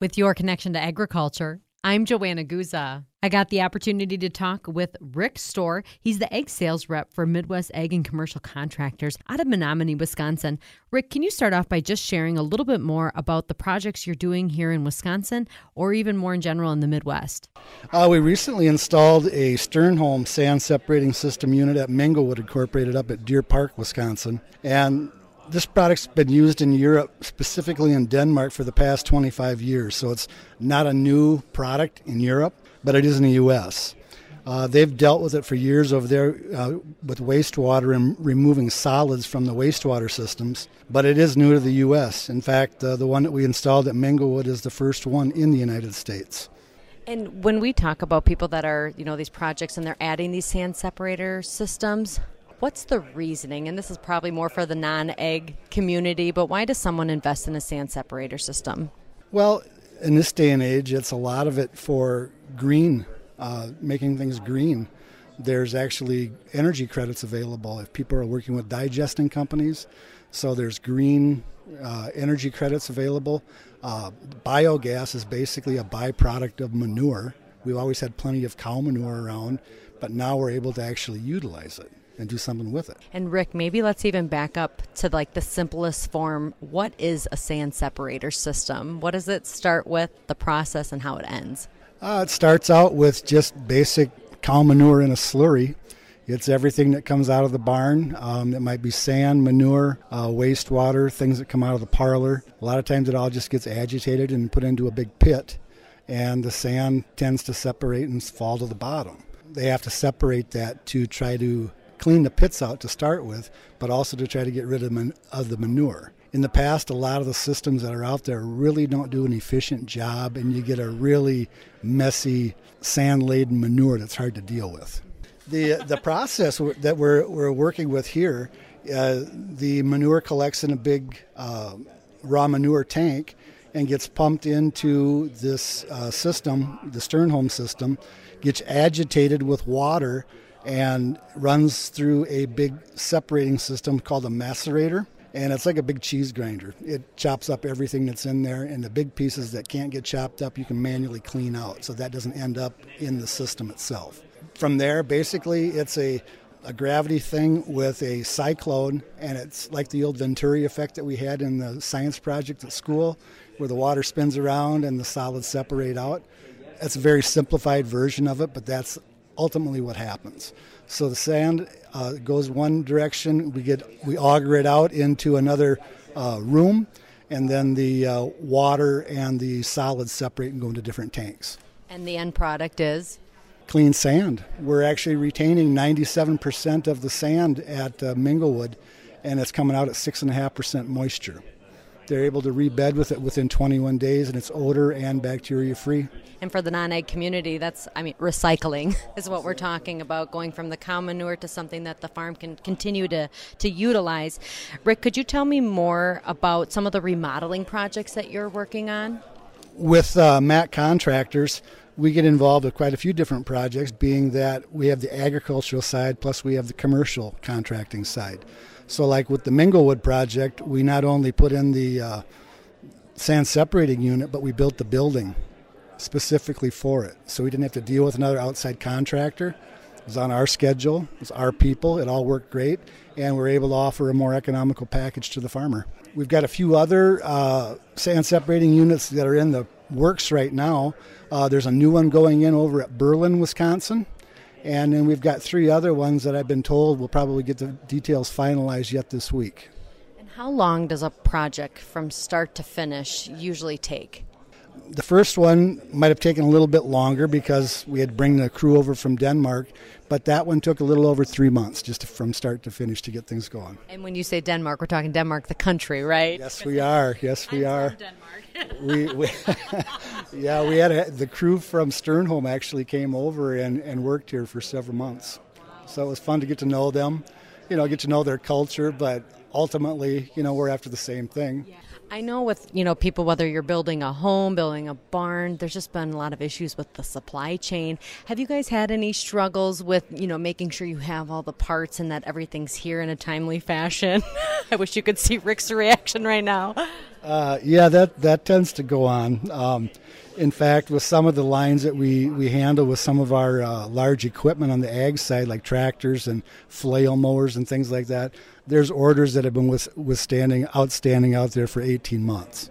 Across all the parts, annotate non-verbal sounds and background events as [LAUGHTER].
With your connection to agriculture, I'm Joanna Guza. I got the opportunity to talk with Rick Storr. He's the ag sales rep for Midwest Ag and Commercial Contractors out of Menomonie, Wisconsin. Rick, can you start off by just sharing a little bit more about the projects you're doing here in Wisconsin or even more in general in the Midwest? Uh, we recently installed a Stjernholm sand separating system unit at Minglewood Incorporated up at Deer Park, Wisconsin. And this product's been used in Europe, specifically in Denmark, for the past 25 years. So it's not a new product in Europe, but it is in the U.S. Uh, they've dealt with it for years over there uh, with wastewater and removing solids from the wastewater systems, but it is new to the U.S. In fact, uh, the one that we installed at Minglewood is the first one in the United States. And when we talk about people that are, you know, these projects and they're adding these sand separator systems, What's the reasoning? And this is probably more for the non ag community, but why does someone invest in a sand separator system? Well, in this day and age, it's a lot of it for green, uh, making things green. There's actually energy credits available if people are working with digesting companies. So there's green uh, energy credits available. Uh, biogas is basically a byproduct of manure. We've always had plenty of cow manure around, but now we're able to actually utilize it and do something with it. And Rick, maybe let's even back up to like the simplest form. What is a sand separator system? What does it start with, the process, and how it ends? Uh, it starts out with just basic cow manure in a slurry. It's everything that comes out of the barn. Um, it might be sand, manure, uh, wastewater, things that come out of the parlor. A lot of times it all just gets agitated and put into a big pit, and the sand tends to separate and fall to the bottom. They have to separate that to try to clean the pits out to start with, but also to try to get rid of, man- of the manure. In the past, a lot of the systems that are out there really don't do an efficient job, and you get a really messy, sand laden manure that's hard to deal with. The, the process that we're, we're working with here, uh, the manure collects in a big uh, raw manure tank and gets pumped into this uh, system, the Stjernholm system, gets agitated with water and runs through a big separating system called a macerator. And it's like a big cheese grinder. It chops up everything that's in there, and the big pieces that can't get chopped up, you can manually clean out so that doesn't end up in the system itself. From there, basically, it's a a gravity thing with a cyclone, and it's like the old Venturi effect that we had in the science project at school, where the water spins around and the solids separate out. That's a very simplified version of it, but that's ultimately what happens. So the sand uh, goes one direction, we get we auger it out into another uh, room, and then the uh, water and the solids separate and go into different tanks. And the end product is clean sand. We're actually retaining 97% of the sand at uh, Minglewood, and it's coming out at six and a half percent moisture. They're able to rebed with it within 21 days, and it's odor and bacteria free. And for the non-ag community, that's I mean, recycling [LAUGHS] is what we're talking about, going from the cow manure to something that the farm can continue to to utilize. Rick, could you tell me more about some of the remodeling projects that you're working on? With uh, MAC Contractors, we get involved with quite a few different projects, being that we have the agricultural side plus we have the commercial contracting side. So, like with the Minglewood project, we not only put in the uh, sand separating unit, but we built the building specifically for it. So we didn't have to deal with another outside contractor. It was on our schedule, it was our people, it all worked great, and we're able to offer a more economical package to the farmer. We've got a few other uh, sand separating units that are in the works right now. Uh, there's a new one going in over at Berlin, Wisconsin. And then we've got three other ones that I've been told we'll probably get the details finalized yet this week. And how long does a project from start to finish usually take? The first one might have taken a little bit longer because we had to bring the crew over from Denmark, but that one took a little over three months just from start to finish to get things going. And when you say Denmark, we're talking Denmark, the country, right? Yes, we are. Yes, we I are. Denmark. [LAUGHS] we, we [LAUGHS] yeah, we had a, the crew from Stjernholm actually came over and, and worked here for several months. So it was fun to get to know them, you know, get to know their culture, but ultimately, you know, we're after the same thing. Yeah. I know with you know people whether you're building a home, building a barn, there's just been a lot of issues with the supply chain. Have you guys had any struggles with you know making sure you have all the parts and that everything's here in a timely fashion? [LAUGHS] I wish you could see Rick's reaction right now. Uh, yeah, that, that tends to go on. Um, in fact, with some of the lines that we, we handle with some of our uh, large equipment on the ag side, like tractors and flail mowers and things like that, there's orders that have been withstanding, outstanding out there for 18 months.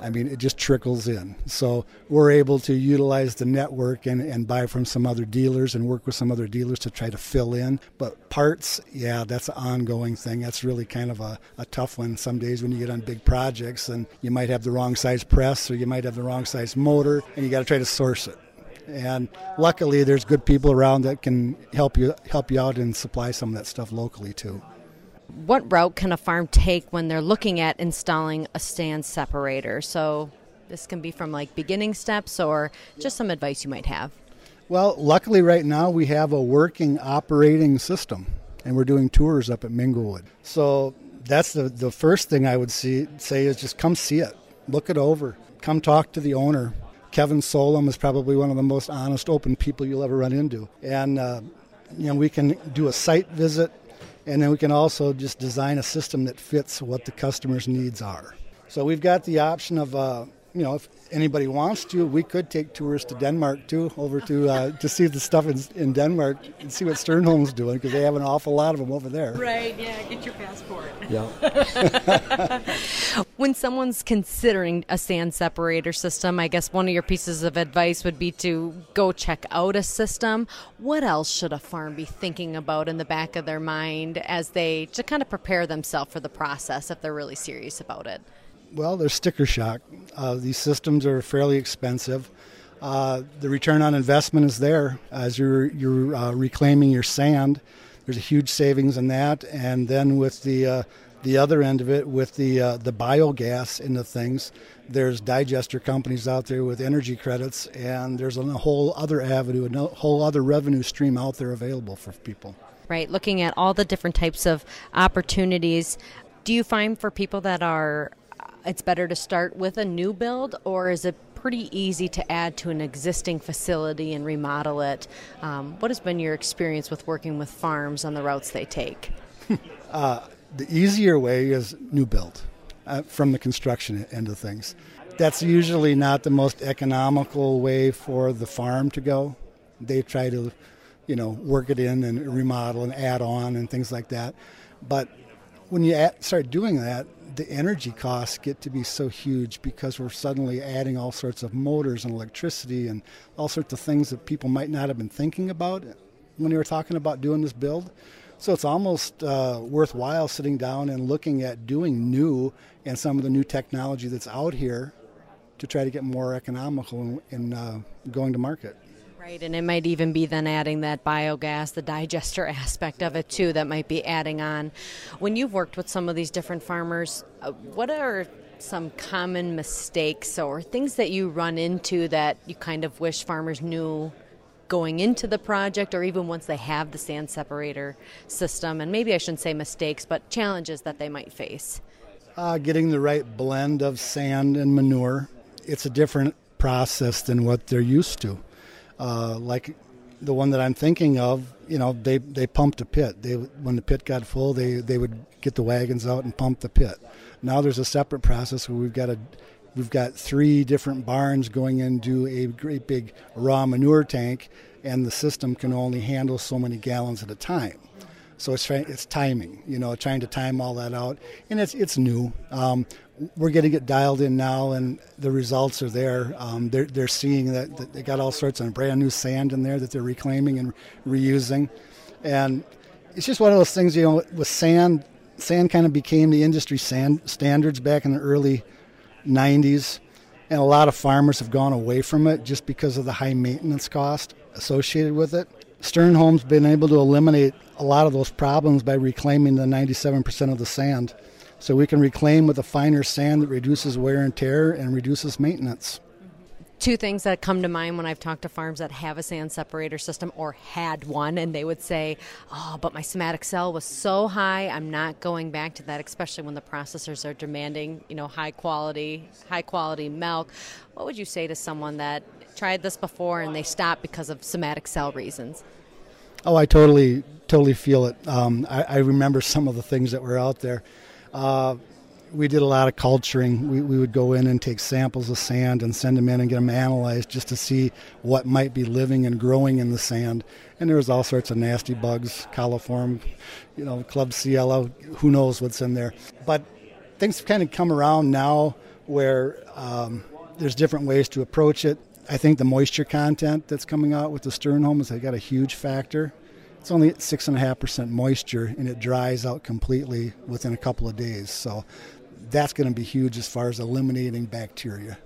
I mean, it just trickles in. So we're able to utilize the network and, and buy from some other dealers and work with some other dealers to try to fill in. But parts, yeah, that's an ongoing thing. That's really kind of a, a tough one some days when you get on big projects and you might have the wrong size press or you might have the wrong size motor and you got to try to source it. And luckily, there's good people around that can help you help you out and supply some of that stuff locally too what route can a farm take when they're looking at installing a sand separator? So this can be from like beginning steps or just some advice you might have. Well, luckily right now we have a working operating system and we're doing tours up at Minglewood. So that's the, the first thing I would see, say is just come see it, look it over, come talk to the owner. Kevin Solom is probably one of the most honest, open people you'll ever run into. And, uh, you know, we can do a site visit, and then we can also just design a system that fits what the customer's needs are. So we've got the option of, uh, you know, if anybody wants to, we could take tours to Denmark too, over to uh, [LAUGHS] to see the stuff in, in Denmark and see what Stjernholm's doing because they have an awful lot of them over there. Right? Yeah. Get your passport. Yeah. [LAUGHS] when someone's considering a sand separator system, I guess one of your pieces of advice would be to go check out a system. What else should a farm be thinking about in the back of their mind as they to kind of prepare themselves for the process if they're really serious about it? Well, there's sticker shock. Uh, these systems are fairly expensive. Uh, the return on investment is there as you're you're uh, reclaiming your sand. There's a huge savings in that, and then with the uh, the other end of it, with the uh, the biogas into things, there's digester companies out there with energy credits, and there's a whole other avenue, a whole other revenue stream out there available for people. Right, looking at all the different types of opportunities. Do you find for people that are it's better to start with a new build, or is it pretty easy to add to an existing facility and remodel it? Um, what has been your experience with working with farms on the routes they take? [LAUGHS] uh, the easier way is new build uh, from the construction end of things. That's usually not the most economical way for the farm to go. They try to, you know, work it in and remodel and add on and things like that. But when you add, start doing that, the energy costs get to be so huge because we're suddenly adding all sorts of motors and electricity and all sorts of things that people might not have been thinking about when they were talking about doing this build. So it's almost uh, worthwhile sitting down and looking at doing new and some of the new technology that's out here to try to get more economical in uh, going to market. Right, and it might even be then adding that biogas, the digester [LAUGHS] aspect of it too, that might be adding on. When you've worked with some of these different farmers, uh, what are some common mistakes or things that you run into that you kind of wish farmers knew going into the project or even once they have the sand separator system? And maybe I shouldn't say mistakes, but challenges that they might face. Uh, getting the right blend of sand and manure. It's a different process than what they're used to. Uh, like the one that I'm thinking of, you know, they, they pumped a pit. They when the pit got full, they they would get the wagons out and pump the pit. Now there's a separate process where we've got a we've got three different barns going into a great big raw manure tank, and the system can only handle so many gallons at a time. So it's it's timing, you know, trying to time all that out, and it's it's new. Um, we're getting it dialed in now, and the results are there. Um, they're, they're seeing that, that, they got all sorts of brand new sand in there that they're reclaiming and reusing, and it's just one of those things. You know, with sand, sand kind of became the industry sand standards back in the early '90s, and a lot of farmers have gone away from it just because of the high maintenance cost associated with it. Stjernholm's been able to eliminate a lot of those problems by reclaiming the 97% of the sand so we can reclaim with a finer sand that reduces wear and tear and reduces maintenance. Two things that come to mind when I've talked to farms that have a sand separator system or had one, and they would say, Oh, but my somatic cell was so high, I'm not going back to that, especially when the processors are demanding, you know, high quality, high quality milk. What would you say to someone that tried this before and they stopped because of somatic cell reasons? Oh, I totally, totally feel it. Um, I, I remember some of the things that were out there. Uh, we did a lot of culturing. We, we would go in and take samples of sand and send them in and get them analyzed just to see what might be living and growing in the sand. And there was all sorts of nasty bugs, coliform, you know, Klebsiella, who knows what's in there. But things have kind of come around now where um, there's different ways to approach it. I think the moisture content that's coming out with the Stjernholm has got a huge factor. It's only six and a half percent moisture, and it dries out completely within a couple of days. So that's going to be huge as far as eliminating bacteria.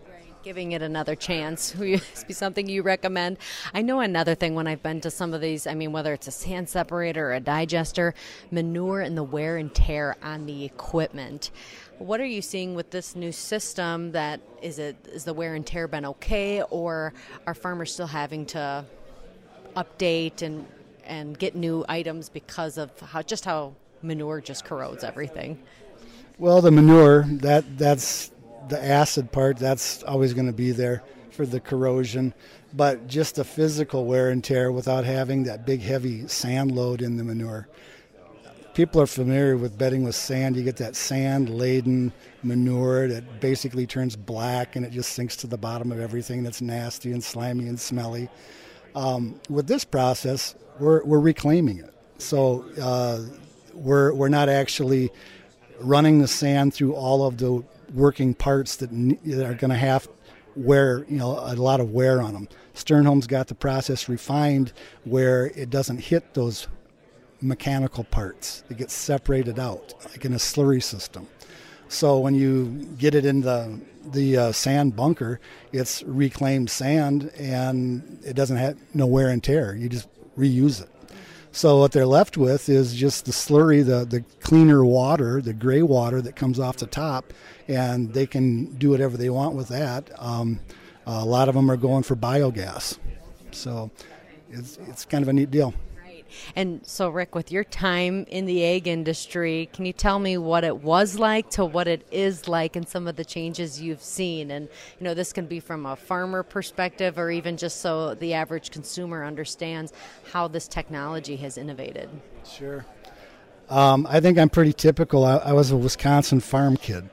Giving it another chance. [LAUGHS] Would be something you recommend? I know another thing when i've been to some of these i mean whether it's a sand separator or a digester manure and the wear and tear on the equipment. What are you seeing with this new system that is it is the wear and tear been okay or are farmers still having to update and and get new items because of how just how manure just corrodes everything well, the manure that that's the acid part. That's always going to be there for the corrosion, but just the physical wear and tear without having that big heavy sand load in the manure. People are familiar with bedding with sand. You get that sand laden manure that basically turns black and it just sinks to the bottom of everything that's nasty and slimy and smelly. Um, with this process, we're, we're reclaiming it. So uh, we're, we're not actually running the sand through all of the working parts that, that are going to have wear, you know, a lot of wear on them. Stjernholm's got the process refined where it doesn't hit those mechanical parts. It gets separated out, like in a slurry system. So when you get it in the the uh, sand bunker, it's reclaimed sand, and it doesn't have no wear and tear. You just reuse it. So what they're left with is just the slurry, the, the cleaner water, the gray water that comes off the top, and they can do whatever they want with that. Um, a lot of them are going for biogas. So it's, it's kind of a neat deal. And so, Rick, with your time in the ag industry, can you tell me what it was like to what it is like and some of the changes you've seen? And, you know, this can be from a farmer perspective or even just so the average consumer understands how this technology has innovated. Sure. Um, I think I'm pretty typical. I, I, was a Wisconsin farm kid.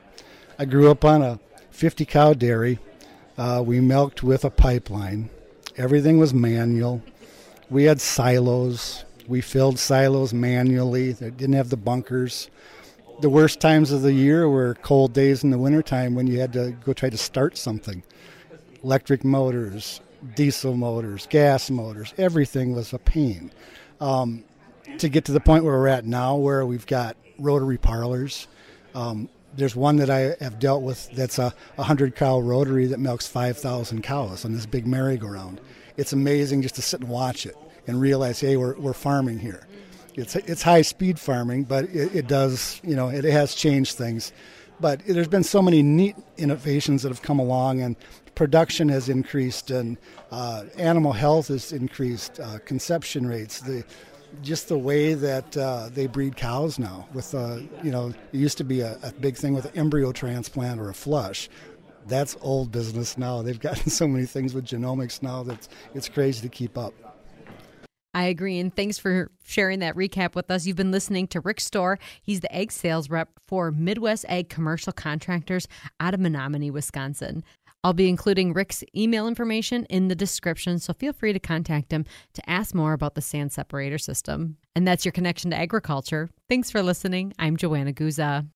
I grew up on a 50 cow dairy. Uh, we milked with a pipeline. Everything was manual. We had silos. We filled silos manually. They didn't have the bunkers. The worst times of the year were cold days in the wintertime when you had to go try to start something. Electric motors, diesel motors, gas motors, everything was a pain. Um, to get to the point where we're at now, where we've got rotary parlors. Um, there's one that I have dealt with that's a 100 cow rotary that milks 5,000 cows on this big merry-go-round. It's amazing just to sit and watch it and realize, hey, we're, we're farming here. It's, it's high speed farming, but it, it does, you know, it has changed things. But there's been so many neat innovations that have come along, and production has increased, and uh, animal health has increased, uh, conception rates, the just the way that uh, they breed cows now. With uh, you know, it used to be a, a big thing with embryo transplant or a flush. That's old business now. They've [LAUGHS] gotten so many things with genomics now that it's crazy to keep up. I agree. And thanks for sharing that recap with us. You've been listening to Rick Storr. He's the ag sales rep for Midwest Ag Commercial Contractors out of Menomonie, Wisconsin. I'll be including Rick's email information in the description, so feel free to contact him to ask more about the sand separator system. And that's your connection to agriculture. Thanks for listening. I'm Joanna Guza.